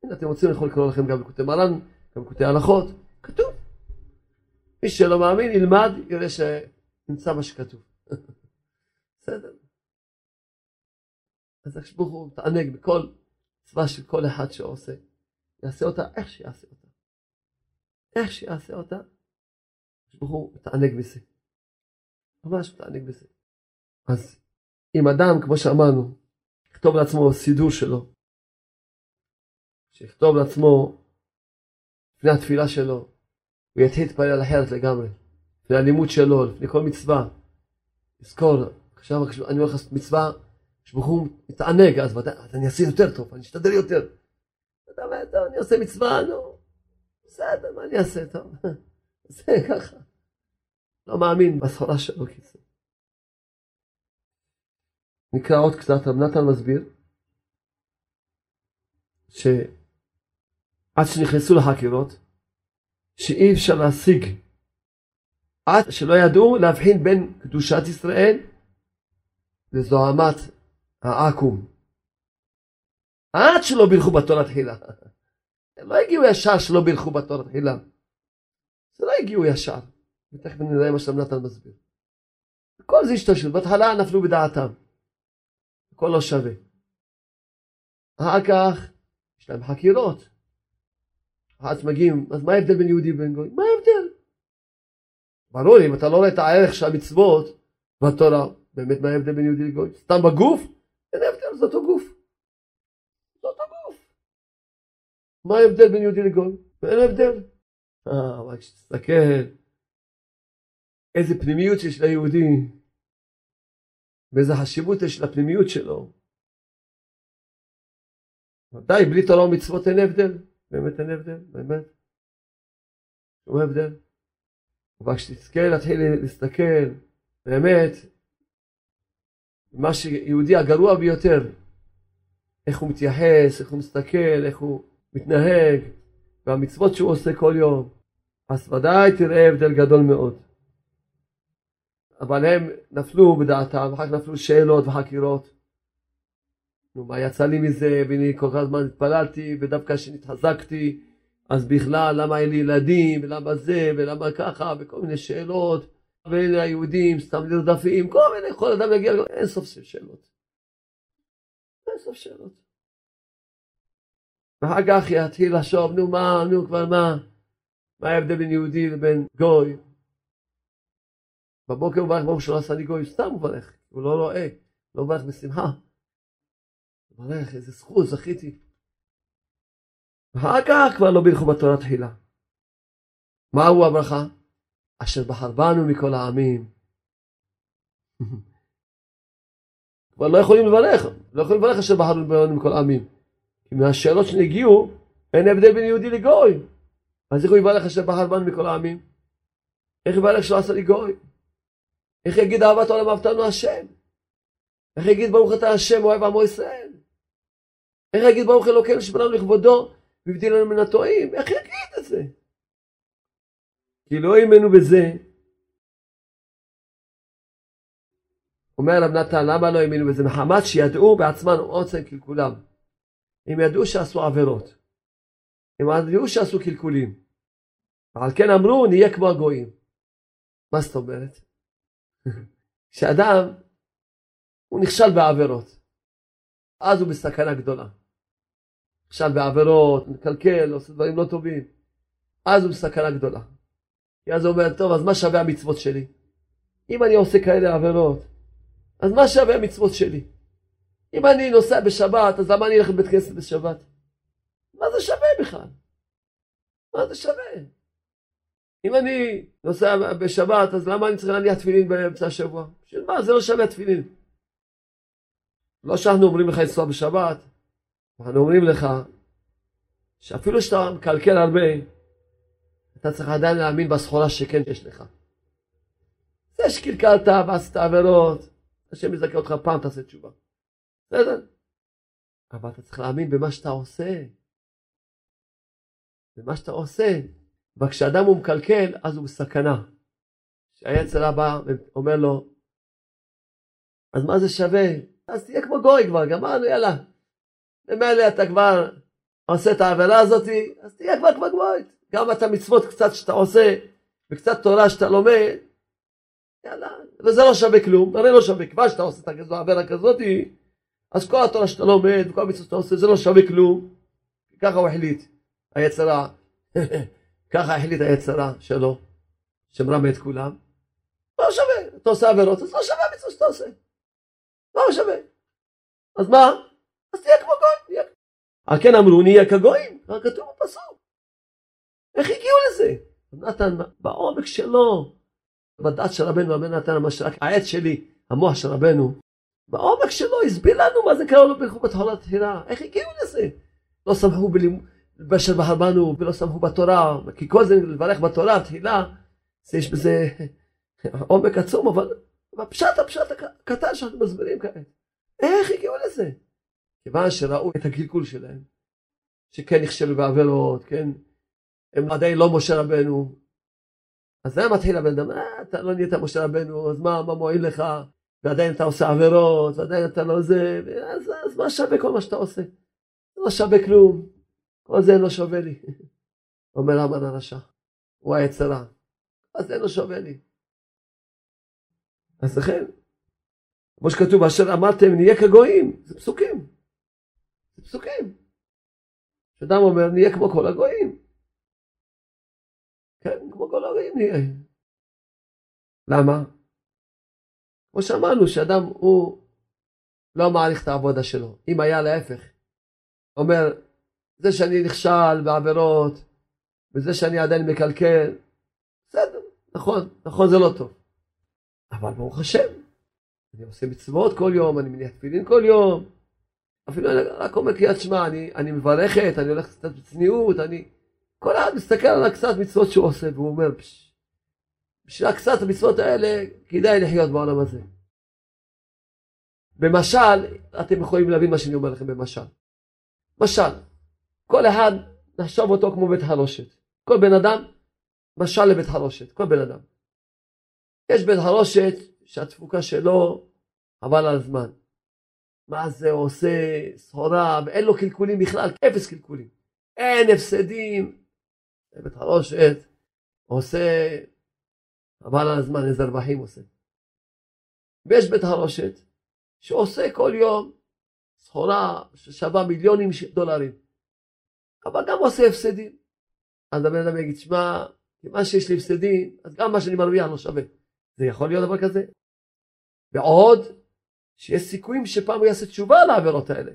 הנה אתם רוצים, אני יכול לקרוא לכם גם בקוטי מרן, גם בקוטי הלכות, כתוב. מי שלא מאמין ילמד, יראה שנמצא מה שכתוב. בסדר. אז הקדוש הוא מתענג בכל מצווה של כל אחד שעושה. יעשה אותה איך שיעשה אותה. איך שיעשה אותה, הקדוש הוא מתענג בזה. ממש מתענג בזה. אז אם אדם, כמו שאמרנו, יכתוב לעצמו סידור שלו, שיכתוב לעצמו לפני התפילה שלו, הוא יתחיל להתפלל אחרת לגמרי, לפני הלימוד שלו, לפני כל מצווה. יזכור, עכשיו אני הולך לעשות מצווה, שברוך הוא מתענג, אז אני אעשה יותר טוב, אני אשתדל יותר. אתה אומר, אני עושה מצווה, נו, בסדר, מה אני אעשה, טוב, זה ככה. לא מאמין בסחורה שלו, קיצור. נקרא עוד קצת, רב נתן מסביר, שעד שנכנסו לחקירות, שאי אפשר להשיג, עד שלא ידעו להבחין בין קדושת ישראל לזוהמת העכו"ם. עד שלא בירכו בתורה תחילה. הם לא הגיעו ישר שלא בירכו בתורה תחילה. זה לא הגיעו ישר. ותכף נראה מה שנתן מסביר. הכל זה השתלשלות. בהתחלה נפלו בדעתם. הכל לא שווה. אחר כך יש להם חקירות. אז מגיעים, אז מה ההבדל בין יהודי ובין גוי? מה ההבדל? ברור, אם אתה לא רואה את הערך של המצוות בתורה, באמת מה ההבדל בין יהודי לגוי? סתם בגוף? אין הבדל, זה אותו גוף. זה אותו גוף. מה ההבדל בין יהודי לגוי? אין הבדל. אה, אבל כשתסתכל איזה פנימיות יש ליהודי, ואיזה חשיבות יש לפנימיות שלו. ודאי, בלי תורה ומצוות אין הבדל. באמת אין הבדל, באמת. שום הבדל. אבל כשתזכה להתחיל להסתכל, באמת, מה שיהודי הגרוע ביותר, איך הוא מתייחס, איך הוא מסתכל, איך הוא מתנהג, והמצוות שהוא עושה כל יום, אז ודאי תראה הבדל גדול מאוד. אבל הם נפלו בדעתם, אחר כך נפלו שאלות וחקירות. נו, מה יצא לי מזה, ואני כל כך זמן התפללתי, ודווקא כשנתחזקתי, אז בכלל, למה אין לי ילדים, ולמה זה, ולמה ככה, וכל מיני שאלות, והנה היהודים סתם נרדפים, כל מיני, כל אדם יגיע, אין סוף של שאלות. אין סוף שאלות. ואחר כך יתחיל לחשוב, נו מה, נו כבר מה, מה ההבדל בין יהודי לבין גוי? בבוקר הוא מברך ברוך שלא עשה לי גוי, סתם הוא מברך, הוא לא רואה, לא מברך בשמחה. הוא מברך, איזה זכות, זכיתי. ואחר כך כבר לא ברכו בתורה תחילה. מהו הברכה? אשר בחר בנו מכל העמים. כבר לא יכולים לברך, לא יכולים לברך אשר בחר בנו מכל העמים. כי מהשאלות שנגיעו, אין הבדל בין יהודי לגוי. אז איך הוא יברך אשר בחר בנו מכל העמים? איך יברך שלא עשה לי גוי? איך יגיד אהבת עולם אהבתנו השם? איך יגיד ברוך אתה השם אוהב עמו ישראל? איך יגיד ברוך אלוקינו שבננו לכבודו והבדיל לנו מן הטועים? איך יגיד את זה? כי לא האמינו בזה. אומר רב נתן, למה לא האמינו בזה? מחמת שידעו בעצמם עוצם קלקולם. הם ידעו שעשו עבירות. הם ידעו שעשו קלקולים. ועל כן אמרו, נהיה כמו הגויים. מה זאת אומרת? שאדם, הוא נכשל בעבירות. אז הוא בסכנה גדולה. נכשל בעבירות, מקלקל, עושה דברים לא טובים. אז הוא בסכנה גדולה. כי אז הוא אומר, טוב, אז מה שווה המצוות שלי? אם אני עושה כאלה עבירות, אז מה שווה המצוות שלי? אם אני נוסע בשבת, אז למה אני אלך לבית כנסת בשבת? מה זה שווה בכלל? מה זה שווה? אם אני נוסע בשבת, אז למה אני צריך להניח תפילין באמצע השבוע? בשביל מה? זה לא שווה תפילין. לא שאנחנו אומרים לך לנסוע בשבת, אנחנו אומרים לך שאפילו שאתה מקלקל הרבה, אתה צריך עדיין להאמין בסחורה שכן יש לך. זה שקלקלת ועשית עבירות, השם יזכה אותך פעם תעשה תשובה. בסדר? אבל אתה צריך להאמין במה שאתה עושה. במה שאתה עושה. אבל כשאדם הוא מקלקל, אז הוא בסכנה. כשהיצר הבא אומר לו, אז מה זה שווה? אז תהיה כמו גוי כבר, גמרנו, יאללה. ממילא אתה כבר עושה את העבירה הזאת, אז תהיה כבר כמו גוי. גם את המצוות קצת שאתה עושה, וקצת תורה שאתה לומד, יאללה, וזה לא שווה כלום, הרי לא שווה, כבר שאתה עושה את העבירה כזאת, אז כל התורה שאתה לומד, וכל המצוות שאתה עושה, זה לא שווה כלום. ככה הוא החליט, היצרה. ככה החליט היצרה שלו, שמרמה את כולם. לא שווה, אתה עושה עבירות, אז לא שווה המצווה שאתה עושה. לא שווה. אז מה? אז תהיה כמו גוי. על כן אמרו נהיה כגויים, רק כתוב בפסוק. איך הגיעו לזה? נתן בעומק שלו, בדת של רבנו, רבנו נתן ממש רק העץ שלי, המוח של רבנו, בעומק שלו הסביר לנו מה זה קרה לו ברכו בתחולת תחילה, איך הגיעו לזה? לא שמחו בלימוד. באשר בהרבנו ולא שמחו בתורה, כי כל זה לברך בתורה, תחילה, יש בזה עומק עצום, אבל הפשט הפשט הקטן שאנחנו מסבירים כעת. איך הגיעו לזה? כיוון שראו את הקלקול שלהם, שכן נכשלו בעבירות, כן, הם עדיין לא משה רבנו, אז זה מתחיל הבן אדם, אה, אתה לא נהיית משה רבנו, אז מה, מה מועיל לך? ועדיין אתה עושה עבירות, ועדיין אתה לא זה, אז, אז מה שווה כל מה שאתה עושה? זה לא שווה כלום. כל זה לא שווה לי. אומר המן הרשע, הוא היצרה. כל זה לא שווה לי. אז לכן, כמו שכתוב, אשר אמרתם נהיה כגויים, זה פסוקים. זה פסוקים. כשאדם אומר נהיה כמו כל הגויים. כן, כמו כל הגויים נהיה. למה? כמו שאמרנו, שאדם הוא לא מעריך את העבודה שלו. אם היה להפך, אומר, זה שאני נכשל בעבירות, וזה שאני עדיין מקלקל, בסדר, נכון, נכון זה לא טוב. אבל ברוך השם, אני עושה מצוות כל יום, אני מניח תפילין כל יום, אפילו אני רק אומר קריאת שמע, אני, אני מברכת, אני הולך קצת בצניעות, אני... כל אחד מסתכל על הקצת מצוות שהוא עושה, והוא אומר, בשביל הקצת המצוות האלה, כדאי לחיות בעולם הזה. במשל, אתם יכולים להבין מה שאני אומר לכם במשל. משל, כל אחד נחשוב אותו כמו בית חרושת. כל בן אדם, משל לבית חרושת, כל בן אדם. יש בית חרושת שהתפוקה שלו חבל על הזמן. מה זה עושה סחורה ואין לו קלקולים בכלל, אפס קלקולים. אין הפסדים. בית חרושת עושה חבל על הזמן, איזה רווחים עושה. ויש בית חרושת שעושה כל יום סחורה ששווה מיליונים דולרים. אבל גם עושה הפסדים. אז הבן אדם יגיד, שמע, מה שיש לי הפסדים, אז גם מה שאני מרוויח לא שווה. זה יכול להיות דבר כזה? ועוד, שיש סיכויים שפעם הוא יעשה תשובה על העבירות האלה.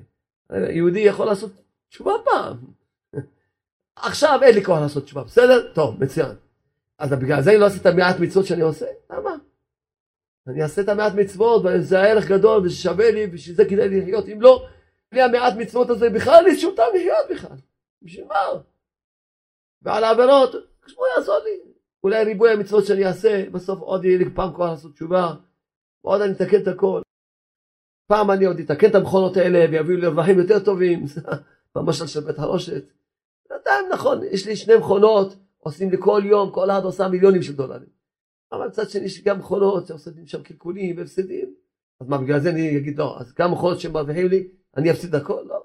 יהודי יכול לעשות תשובה פעם. עכשיו אין לי כוח לעשות תשובה, בסדר? טוב, מצוין. אז בגלל זה אני לא אעשה את המעט מצוות שאני עושה? למה? אני אעשה את המעט מצוות, וזה הערך גדול, וזה שווה לי, בשביל זה כדאי לי לחיות. אם לא, בלי המעט מצוות הזה בכלל, אין שום טעם לחיות בכלל. בשביל מה? ועל העבירות, כמו יעזור לי. אולי ריבוי המצוות שאני אעשה, בסוף עוד יהיה לי פעם כוח לעשות תשובה, ועוד אני אתקן את הכל. פעם אני עוד אתקן את המכונות האלה ויביאו לי רווחים יותר טובים, במשל של בית הרושת. בינתיים נכון, יש לי שני מכונות, עושים לי כל יום, כל אחד עושה מיליונים של דולרים. אבל מצד שני יש גם מכונות שעושים שם קלקולים והפסדים. אז מה, בגלל זה אני אגיד לא, אז גם מכונות שמרוויחים לי, אני אפסיד הכל? לא.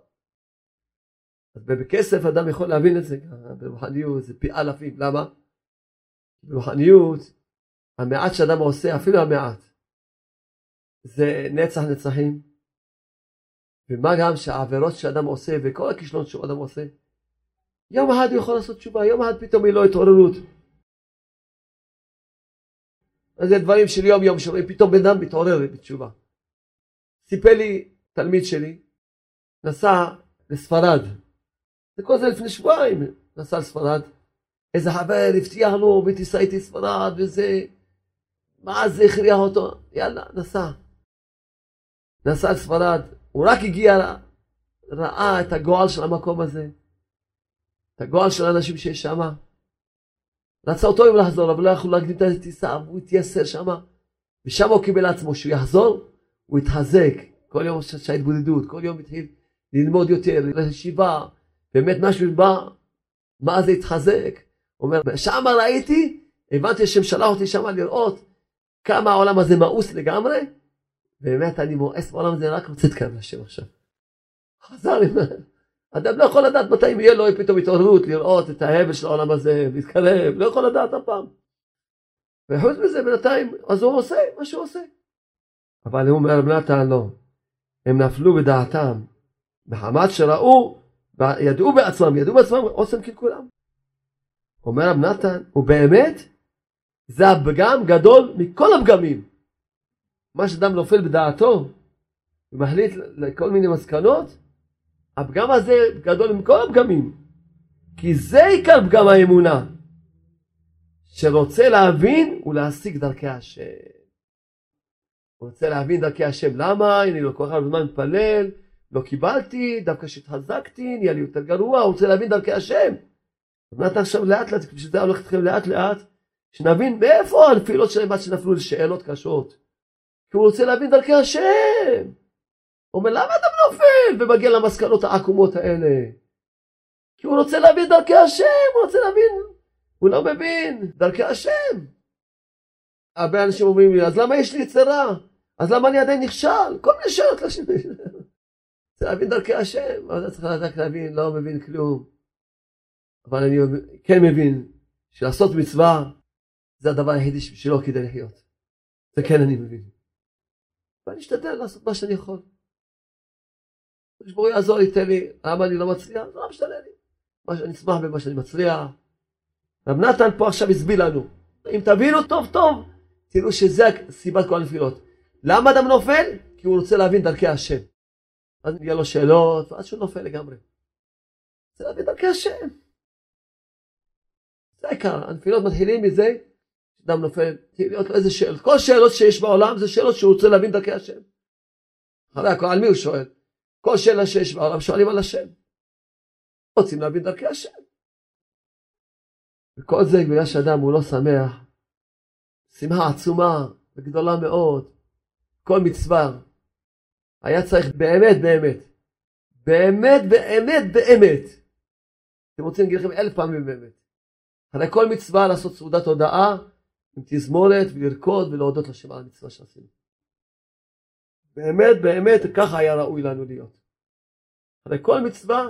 אז בכסף אדם יכול להבין את זה, ברוחניות זה פי אלפים, למה? ברוחניות, המעט שאדם עושה, אפילו המעט, זה נצח נצחים. ומה גם שהעבירות שאדם עושה וכל הכישלונות שאדם עושה, יום אחד הוא יכול לעשות תשובה, יום אחד פתאום היא לא התעוררות. אז זה דברים של יום יום שרואים, פתאום בן אדם מתעורר בתשובה. סיפר לי תלמיד שלי, נסע לספרד, זה כל זה לפני שבועיים, נסע לספרד, איזה חבר הבטיח לו ותיסע איתי ספרד וזה, מה זה הכריח אותו, יאללה, נסע. נסע לספרד, הוא רק הגיע, ראה את הגועל של המקום הזה, את הגועל של האנשים שיש שם. רצה אותו יום לחזור, אבל לא יכלו להקדים את הטיסה, והוא התייסר שם, ושם הוא קיבל לעצמו שהוא יחזור, הוא התחזק, כל יום שעה התבודדות, כל יום התחיל ללמוד יותר, לישיבה, באמת משהו בא, מה זה התחזק, אומר, שם ראיתי, הבנתי שהם שלח אותי שם לראות כמה העולם הזה מאוס לגמרי, באמת אני מואס בעולם הזה, רק רוצה להתקרב לשם עכשיו. חזר, אדם לא יכול לדעת מתי יהיה לו פתאום התעוררות לראות את ההבל של העולם הזה, להתקרב, לא יכול לדעת אף פעם. וחוץ מזה בינתיים, אז הוא עושה מה שהוא עושה. אבל הוא אומר רב נתן לא, הם נפלו בדעתם, מחמת שראו, ידעו בעצמם, ידעו בעצמם, עושים ככולם. אומר רב נתן, ובאמת זה הפגם גדול מכל הפגמים. מה שאדם נופל בדעתו ומחליט לכל מיני מסקנות, הפגם הזה גדול מכל הפגמים. כי זה עיקר פגם האמונה, שרוצה להבין ולהשיג דרכי השם. הוא רוצה להבין דרכי השם. למה? אני לא כל כך הרבה זמן מתפלל, לא קיבלתי, דווקא כשהתחזקתי, נהיה לי יותר גרוע, הוא רוצה להבין דרכי השם. נתן עכשיו לאט לאט, בשביל זה הולך איתכם לאט לאט, שנבין מאיפה הנפילות שלהם עד שנפלו לשאלות קשות. כי הוא רוצה להבין דרכי השם. הוא אומר, למה אתה נופל ומגיע למסקנות העקומות האלה? כי הוא רוצה להבין דרכי השם, הוא רוצה להבין, הוא לא מבין דרכי השם. הרבה אנשים אומרים לי, אז למה יש לי יצרה? אז למה אני עדיין נכשל? כל מיני שאלות רוצה להבין דרכי השם, אבל אתה צריך לדעת להבין, לא מבין כלום. אבל אני כן מבין שלעשות מצווה זה הדבר היחידי שבשבילו כדאי לחיות. זה כן אני מבין. ואני אשתדל לעשות מה שאני יכול. הקדוש יעזור לי, תן לי, למה אני לא מצליח? זה לא משנה לי. אני אשמח במה שאני מצליח. רב נתן פה עכשיו הסביר לנו. אם תבינו טוב טוב, תראו שזה סיבת כל הנפילות. למה אדם נופל? כי הוא רוצה להבין דרכי השם. אז יהיה לו שאלות, ואז שהוא נופל לגמרי. רוצה להבין דרכי השם. זה העיקר, הנפילות מתחילים מזה אדם נופל, להיות לו איזה שאלות. כל שאלות שיש בעולם זה שאלות שהוא רוצה להבין דרכי השם. אחרי הכל, על מי הוא שואל? כל שאלה שיש בעולם שואלים על השם. רוצים להבין דרכי השם. וכל זה בגלל שאדם הוא לא שמח, שמחה עצומה וגדולה מאוד, כל מצווה, היה צריך באמת באמת, באמת באמת באמת, אתם רוצים להגיד לכם אלף פעמים באמת, אחרי כל מצווה לעשות סעודת הודאה עם תזמורת ולרקוד ולהודות לשם על המצווה שעשינו. באמת באמת ככה היה ראוי לנו להיות. אחרי כל מצווה,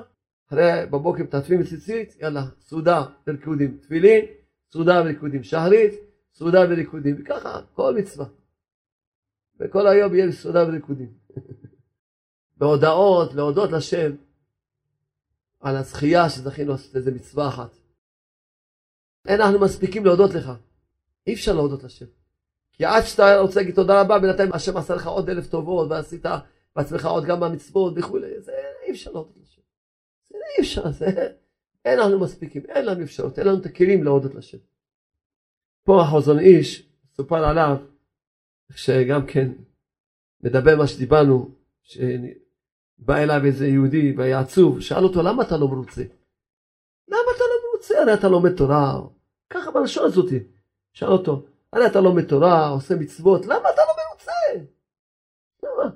אחרי בבוקר מתעטפים בציצית, יאללה, סעודה וריקודים, תפילין, סעודה וריקודים, שחרית, סעודה וריקודים, וככה כל מצווה. וכל היום יהיה סעודה וריקודים. בהודעות, להודות לשם על הזכייה שזכינו לעשות איזה מצווה אחת. אין אנחנו מספיקים להודות לך. אי אפשר להודות לשם. כי עד שאתה רוצה להגיד תודה רבה, בינתיים השם עשה לך עוד אלף טובות, ועשית בעצמך עוד גם מהמצוות וכולי, זה אי אפשר להודות לשם. זה אי אפשר, זה... אין לנו מספיקים, אין לנו אפשרות, אין לנו את הכלים להודות לשם. פה החוזון איש, סופר עליו, שגם כן מדבר מה שדיברנו, שבא אליו איזה יהודי והיה עצוב, שאל אותו למה אתה לא מרוצה? למה אתה לא מרוצה? הרי אתה לומד תורה, ככה בלשון הזאתי. שאל אותו, הרי אתה לומד תורה, עושה מצוות, למה אתה לא מרוצה? למה?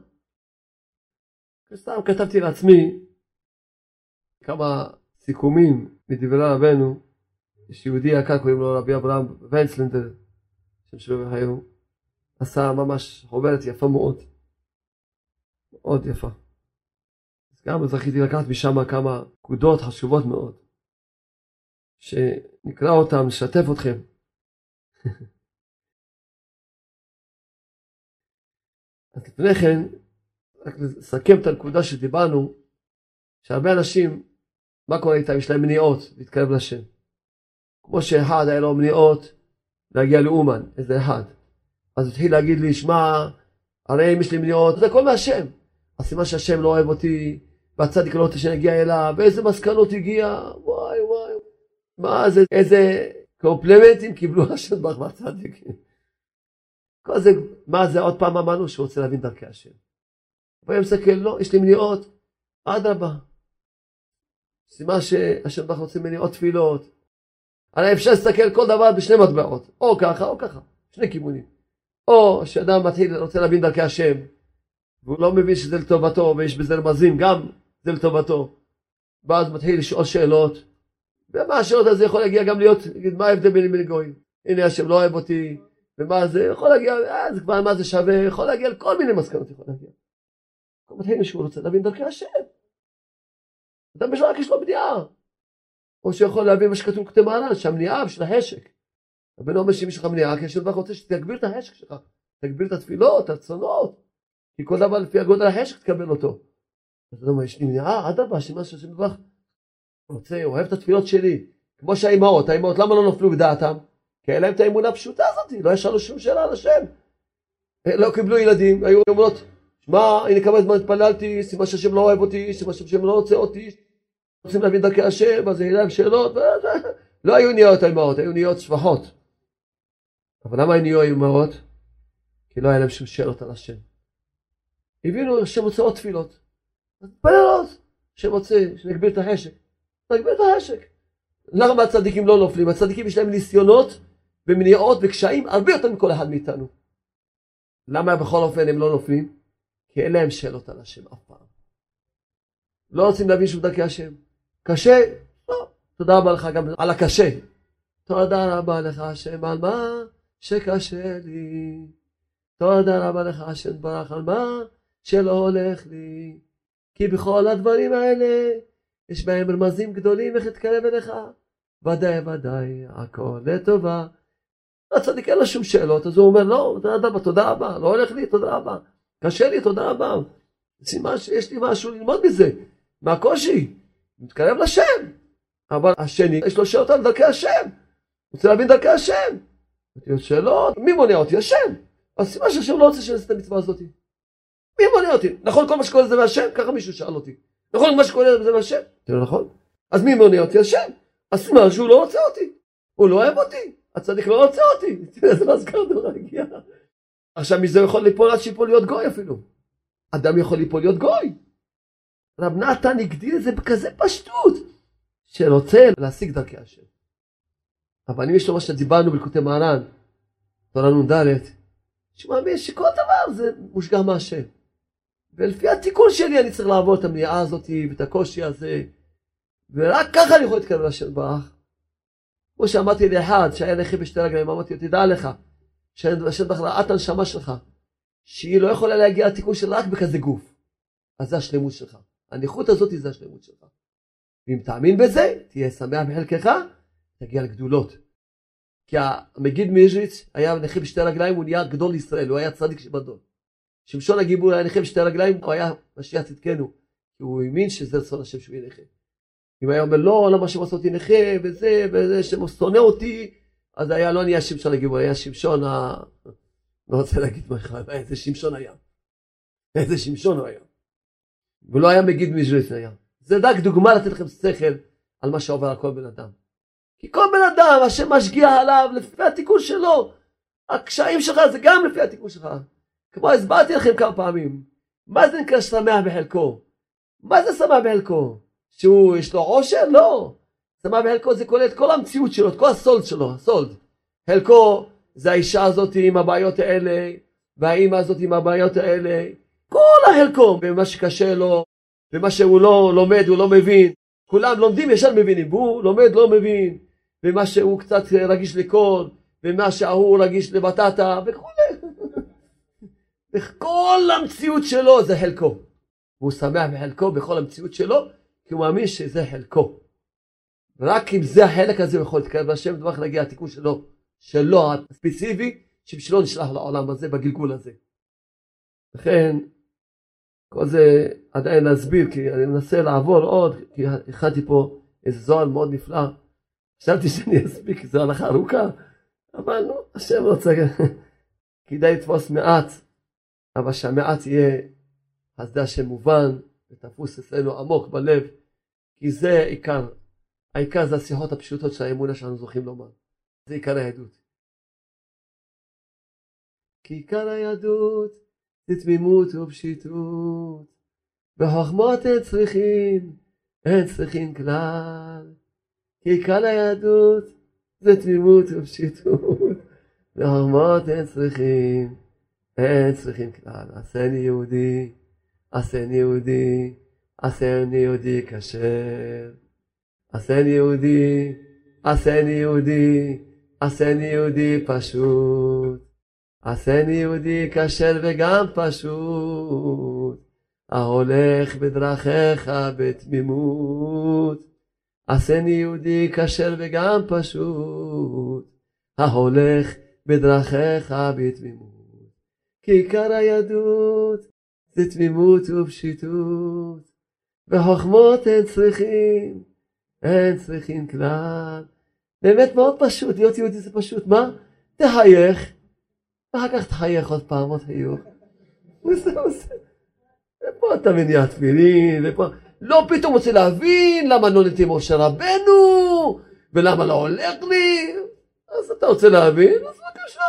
סתם כתבתי לעצמי כמה סיכומים מדברי רבנו, יש יהודי יקר קוראים לו רבי אברהם ויינצלנדר, שם שלו היום, עשה ממש חוברת יפה מאוד, מאוד יפה. אז גם זכיתי לקחת משם כמה נקודות חשובות מאוד, שנקרא אותם, נשתף אתכם. אז לפני כן, רק לסכם את הנקודה שדיברנו, שהרבה אנשים, מה קורה איתם? יש להם מניעות להתקרב לשם. כמו שאחד היה לו מניעות להגיע לאומן, איזה אחד. אז התחיל להגיד לי, שמע, הרי אם יש לי מניעות, זה הכל מהשם. אז סימן שהשם לא אוהב אותי, והצדיק לא רוצה שאני אגיע אליו, ואיזה מסקנות הגיע, וואי וואי. מה זה, איזה קומפלמנטים קיבלו השם ברוך מהצדיק. כל זה, מה זה עוד פעם אמרנו? שהוא רוצה להבין דרכי השם. הוא מסתכל, לא, יש לי מניעות, אדרבה. סימן שהשם ברוך רוצה ממני עוד תפילות. הרי אפשר להסתכל כל דבר בשני מטבעות, או ככה או ככה, שני כיוונים. או שאדם מתחיל, רוצה להבין דרכי השם, והוא לא מבין שזה לטובתו, ויש בזה רמזים, גם זה לטובתו. ואז מתחיל לשאול שאלות, ומה השאלות הזה יכול להגיע גם להיות, נגיד, מה ההבדל ביני לבין גויים? הנה השם לא אוהב אותי, ומה זה, יכול להגיע, אה, זה כבר מה זה שווה, יכול להגיע לכל מיני מסקנות יכול להגיע. הוא מתחיל שהוא רוצה להבין דרכי השם. אדם רק יש לו בנייה. או שיכול להבין מה שכתוב כתוב מהר"ן, שהמניעה בשביל החשק. הבן אומר שאם יש לך מניעה, כי השם רוצה שתגביר את החשק שלך, תגביר את התפילות, את הרצונות, כי כל דבר לפי הגודל החשק תקבל אותו. אתה אומר, יש לי מניעה, אדרבה, שמה שהשם יברך רוצה, אוהב את התפילות שלי. כמו שהאימהות, האימהות למה לא נפלו בדעתם? כי היה להם את האמונה הפשוטה הזאת, לא ישאלו שום שאלה על השם. לא קיבלו ילדים, היו אומרות, שמע, הנה כמה זמן התפללתי, סימן שהשם לא אוהב אותי, סימן שהשם לא רוצה אותי, רוצים להבין דרכי השם, אז יהיה להם שאלות, לא היו נהיות האמהות, היו נהיות שפחות. אבל למה נהיו האמהות? כי לא היה להם שום שאלות על השם. הבינו השם רוצה עוד תפילות. אז תתפלל השם רוצה שנגביר את החשק. נגביר את החשק. למה הצדיקים לא נופלים? הצדיקים יש להם ניסיונות ומניעות וקשיים הרבה יותר מכל אחד מאיתנו. למה בכל אופן הם לא נופלים? כי אין להם שאלות על השם אף פעם. לא רוצים להבין שום דרכי השם. קשה? לא. תודה רבה לך גם על הקשה. תודה רבה לך השם על מה שקשה לי. תודה רבה לך השם ברח על מה שלא הולך לי. כי בכל הדברים האלה יש בהם רמזים גדולים איך להתקרב אליך. ודאי ודאי הכל לטובה. הצדיק אין לו שום שאלות אז הוא אומר לא תודה רבה תודה רבה לא הולך לי תודה רבה קשה לי, תודה רבה. סימן שיש לי משהו ללמוד מזה, מהקושי. מתקרב לשם. אבל השני, יש לו שאלות על דרכי השם. רוצה להבין דרכי השם. שאלות, מי מונע אותי? השם. סימן שהשם לא רוצה שאני אעשה את המצווה הזאת. מי מונע אותי? נכון כל מה שקורה זה מהשם? ככה מישהו שאל אותי. נכון מה שקורה זה מהשם? אמרתי לו, נכון. אז מי מונע אותי? השם. אז שהוא לא רוצה אותי. הוא לא אוהב אותי. הצדיק לא רוצה אותי. איזה מזכר דור הגיע. עכשיו מזה יכול ליפול עד שיפול להיות גוי אפילו. אדם יכול ליפול להיות גוי. רב נתן הגדיר את זה בכזה פשטות, שרוצה להשיג דרכי השם. אבל אם יש לו מה שדיברנו בלקוטי מהר"ן, תורה נ"ד, שמאמין שכל דבר זה מושגע מהשם. ולפי התיקון שלי אני צריך לעבור את המניעה הזאת ואת הקושי הזה, ורק ככה אני יכול להתקרב לשם ברך. כמו שאמרתי לאחד שהיה נכה בשתי רגליים, אמרתי לו, תדע לך, שהשם בחרה את הנשמה שלך, שהיא לא יכולה להגיע לתיקון שלה רק בכזה גוף. אז זה השלמות שלך. הנכות הזאת זה השלמות שלך. ואם תאמין בזה, תהיה שמח בחלקך, תגיע לגדולות. כי המגיד מאז'ריץ היה נכה בשתי רגליים, הוא נהיה גדול ישראל, הוא היה צדיק שבדול. שמשון הגיבור היה נכה בשתי רגליים, הוא היה משיח צדקנו. כי הוא האמין שזה רצון השם שהוא יהיה נכה. אם היה אומר לא, למה שהם עשו אותי נכה, וזה, וזה, שהם שונא אותי, אז היה לא נהיה שמשון הגיבור, היה שמשון ה... לא רוצה להגיד מה אחד, איזה שמשון היה. איזה שמשון הוא היה. ולא היה מגיד מז'ריס היה. זה רק דוגמה לתת לכם שכל על מה שעובר על כל בן אדם. כי כל בן אדם, השם משגיח עליו לפי התיקון שלו. הקשיים שלך זה גם לפי התיקון שלך. כמו הסברתי לכם כמה פעמים. מה זה נקרא שמח בחלקו? מה זה שמח בחלקו? שהוא יש לו עושר? לא. שמח בחלקו זה כולל את כל המציאות שלו, את כל הסולד שלו, הסולד. חלקו זה האישה הזאת עם הבעיות האלה, והאימא הזאת עם הבעיות האלה. כל החלקו, במה שקשה לו, במה שהוא לא לומד, הוא לא מבין. כולם לומדים ישר מבינים, והוא לומד לא מבין. ומה שהוא קצת רגיש לקול, ומה שההוא רגיש לבטטה, וכולי. וכל המציאות שלו זה חלקו. והוא שמח בחלקו בכל המציאות שלו, כי הוא מאמין שזה חלקו. רק אם זה החלק הזה הוא יכול להתקרב להשם, דבר להגיע לתיקון שלו, שלו הספציפי, שבשבילו נשלח לעולם הזה, בגלגול הזה. לכן, כל זה עדיין להסביר, כי אני מנסה לעבור עוד, כי הכנתי פה איזה זוהר מאוד נפלא. חשבתי שאני אספיק, זו הלכה ארוכה, אבל נו, השם רוצה, כדאי לתפוס מעט, אבל שהמעט יהיה חסדי השם מובן, ותפוס אצלנו עמוק בלב, כי זה עיקר, העיקר זה השיחות הפשוטות של האמונה שאנחנו זוכים לומר. זה עיקר היהדות. כי עיקר היהדות זה תמימות ופשיטות, וחוכמות אין צריכים, אין צריכים כלל. כי עיקר היהדות זה תמימות ופשיטות, וחוכמות אין צריכים, אין צריכים כלל. עשני יהודי, עשני יהודי, עשני יהודי כשר. עשני יהודי, עשני יהודי, עשני יהודי פשוט. עשני יהודי כשר וגם פשוט, ההולך בדרכיך בתמימות. עשני יהודי כשר וגם פשוט, ההולך בדרכיך בתמימות. כי עיקר היהדות זה תמימות ופשיטות, וחוכמות אין צריכים, אין צריכים כלל. באמת מאוד פשוט, להיות יהודי זה פשוט, מה? תחייך. ואחר כך תחייך עוד פעם, עוד חיוך. ופה אתה מניע תפילין, ופה... לא פתאום רוצה להבין למה לא נתיב משה רבנו, ולמה לא הולך לי. אז אתה רוצה להבין? אז בבקשה.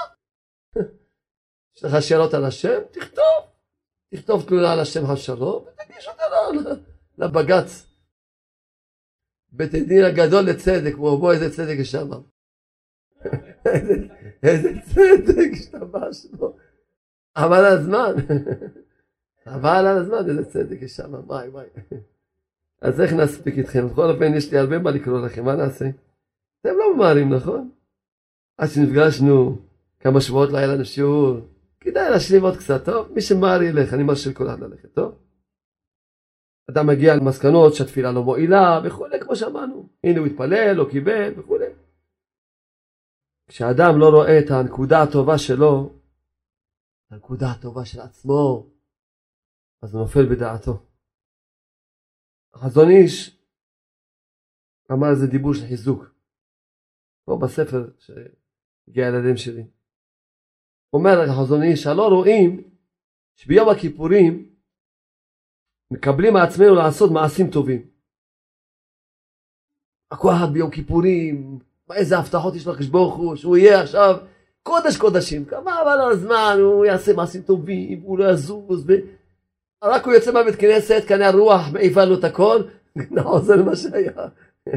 יש לך שאלות על השם? תכתוב. תכתוב תלונה על השם השלום, ותגיש אותה לבג"ץ. בית הדין הגדול לצדק, בוא איזה צדק יש שם. איזה צדק השתבש בו. חבל על הזמן. חבל על הזמן, איזה צדק יש שם, וואי וואי. אז איך נספיק איתכם? בכל אופן יש לי הרבה מה לקרוא לכם, מה נעשה? אתם לא ממהרים, נכון? עד שנפגשנו, כמה שבועות לא היה לנו שיעור, כדאי להשלים עוד קצת, טוב? מי שמהר ילך, אני מרשה לכולם ללכת, טוב? אדם מגיע למסקנות שהתפילה לא מועילה וכולי, כמו שאמרנו. הנה הוא התפלל, לא קיבל וכולי. כשאדם לא רואה את הנקודה הטובה שלו, הנקודה הטובה של עצמו, אז הוא נופל בדעתו. החזון איש אמר איזה דיבור של חיזוק. פה בספר שהגיע הילדים שלי. אומר החזון איש, הלא רואים שביום הכיפורים מקבלים מעצמנו לעשות מעשים טובים. הכל אחד ביום כיפורים, איזה הבטחות יש לקדוש ברוך הוא, שהוא יהיה עכשיו קודש קודשים, כמה אבל הזמן, הוא יעשה מעשים טובים, הוא לא יזוז. רק הוא יוצא מהבית כנסת, כנראה הרוח מעיפה לו את הכל, חוזר למה שהיה.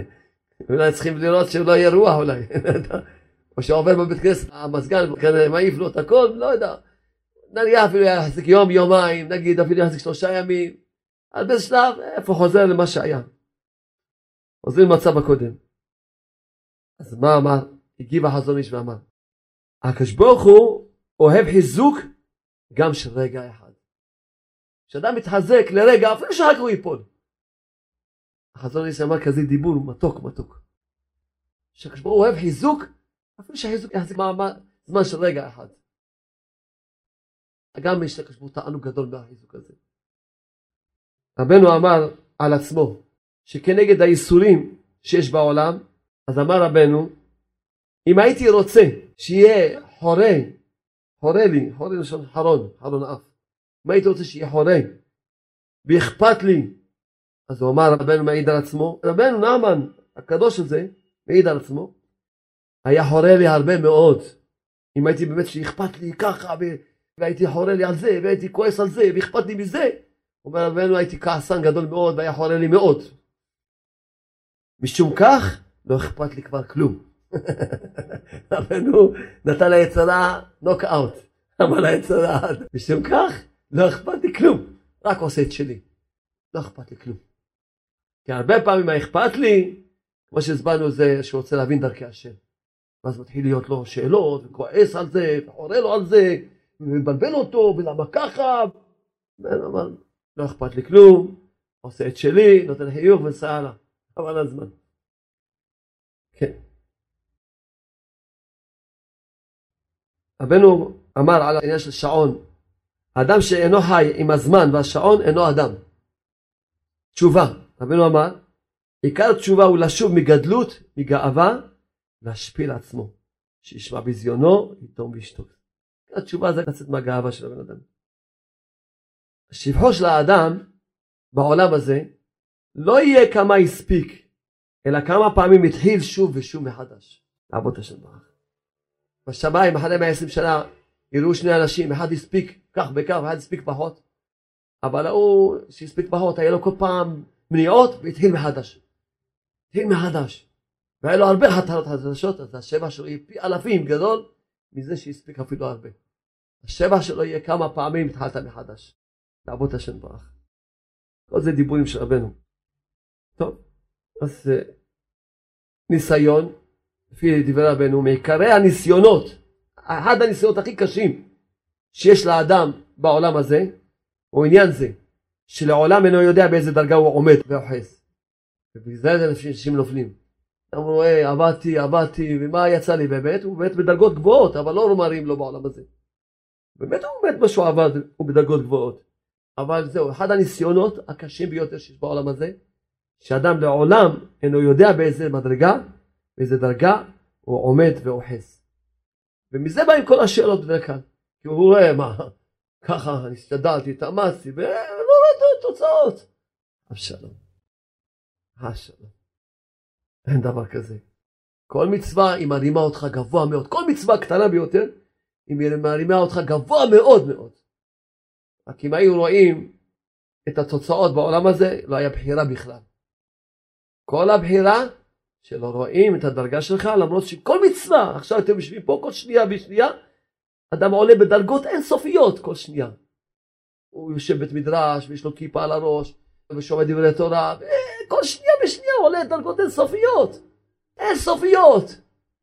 אולי צריכים לראות שהוא לא יהיה רוח אולי, או שעובר בבית כנסת, המזגן כנראה מעיף לו את הכל, לא יודע. נניח אפילו יחזיק יום, יומיים, נגיד אפילו יחזיק שלושה ימים, אז באיזה שלב, איפה חוזר למה שהיה. חוזרים למצב הקודם. אז מה אמר? הגיב החזון איש ואמר, הקדוש ברוך הוא אוהב חיזוק גם של רגע אחד. כשאדם מתחזק לרגע, אפילו שאחר כך הוא ייפול. החזון איש אמר כזה דיבור מתוק מתוק. שהקדוש הוא אוהב חיזוק, אפילו שהחיזוק יחזיק זמן של רגע אחד. גם יש לקדוש תענוג גדול מהחיזוק הזה. רבנו אמר על עצמו, שכנגד הייסורים שיש בעולם, אז אמר רבנו, אם הייתי רוצה שיהיה חורה, חורה לי, חורה לשון חרון, חרון אף, אם הייתי רוצה שיהיה חורה, ואכפת לי, אז הוא אמר, רבנו מעיד על עצמו, רבנו נעמן, הקדוש הזה, מעיד על עצמו, היה חורה לי הרבה מאוד, אם הייתי באמת שאכפת לי ככה, והייתי חורה לי על זה, והייתי כועס על זה, ואכפת לי מזה, אומר רבנו הייתי כעסן גדול מאוד, והיה חורה לי מאוד. משום כך, לא אכפת לי כבר כלום. רבנו נתן ליצרה נוקאוט, אמר ליצרה, משום כך, לא אכפת לי כלום, רק עושה את שלי. לא אכפת לי כלום. כי הרבה פעמים מה אכפת לי, כמו שהסברנו זה שהוא רוצה להבין דרכי השם. ואז מתחיל להיות לו שאלות, וכועס על זה, וחורה לו על זה, ומבלבל אותו, ולמה ככה? אבל לא אכפת לי כלום, עושה את שלי, נותן חיוך ונסע הלאה. חבל הזמן. כן. רבנו אמר על העניין של שעון, האדם שאינו חי עם הזמן והשעון אינו אדם. תשובה, רבנו אמר, עיקר תשובה הוא לשוב מגדלות, מגאווה, להשפיל עצמו, שישמע בזיונו, יתום וישתוק. התשובה זה לצאת מהגאווה של הבן אדם. שבחו של האדם בעולם הזה לא יהיה כמה הספיק, אלא כמה פעמים התחיל שוב ושוב מחדש. לעבוד את השם ברוך. בשמיים אחרי 120 שנה יראו שני אנשים, אחד הספיק כך וכך ואחד הספיק פחות. אבל ההוא שהספיק פחות היה לו כל פעם מניעות והתחיל מחדש. התחיל מחדש. והיה לו הרבה חתרות חדשות, אז השבע שלו יהיה פי אלפים גדול מזה שהספיק אפילו הרבה. השבע שלו יהיה כמה פעמים התחלת מחדש. לעבוד השם ברוך. כל זה דיבורים של רבנו. טוב, אז אה, ניסיון, לפי דברי רבנו, מעיקרי הניסיונות, אחד הניסיונות הכי קשים שיש לאדם בעולם הזה, הוא עניין זה, שלעולם אינו יודע באיזה דרגה הוא עומד ואוחז. ובגלל זה אנשים נופלים. אמרו, היי, עבדתי, עבדתי, ומה יצא לי באמת? הוא באמת בדרגות גבוהות, אבל לא מראים לו בעולם הזה. באמת הוא באמת מה שהוא עבד, הוא בדרגות גבוהות. אבל זהו, אחד הניסיונות הקשים ביותר שיש בעולם הזה, שאדם לעולם אינו יודע באיזה מדרגה, באיזה דרגה הוא עומד ואוחז. ומזה באים כל השאלות כלל. כי הוא רואה מה, ככה אני הסתדרתי, התאמצתי, ולא רואה את התוצאות. אבשלום. אבשלום. אין דבר כזה. כל מצווה היא מרימה אותך גבוה מאוד. כל מצווה קטנה ביותר, היא מרימה אותך גבוה מאוד מאוד. רק אם היו רואים את התוצאות בעולם הזה, לא היה בחירה בכלל. כל הבחירה שלא רואים את הדרגה שלך, למרות שכל מצווה, עכשיו אתם יושבים פה כל שנייה ושנייה, אדם עולה בדרגות אינסופיות כל שנייה. הוא יושב בית מדרש ויש לו כיפה על הראש, ושומע דברי תורה, וכל שנייה ושנייה עולה דרגות אינסופיות. אינסופיות.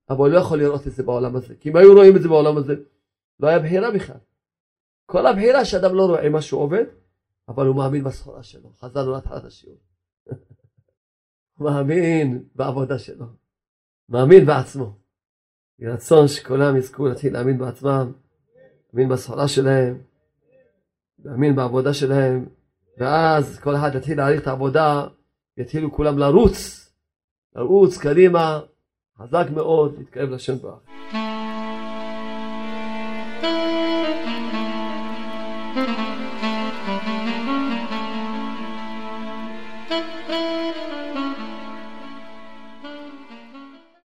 אבל הוא לא יכול לראות את זה בעולם הזה, כי אם היו רואים את זה בעולם הזה, לא היה בחירה בכלל. כל הבחירה שאדם לא רואה מה שהוא עובד, אבל הוא מאמין בסחורה שלו. חזרנו להתחלת השיעור. מאמין בעבודה שלו. מאמין בעצמו. יהי רצון שכולם יזכו להתחיל להאמין בעצמם, להאמין בסחורה שלהם. להאמין בעבודה שלהם, ואז כל אחד יתחיל להעריך את העבודה, יתחילו כולם לרוץ, לרוץ קדימה, חזק מאוד, להתקרב לשם ברוך.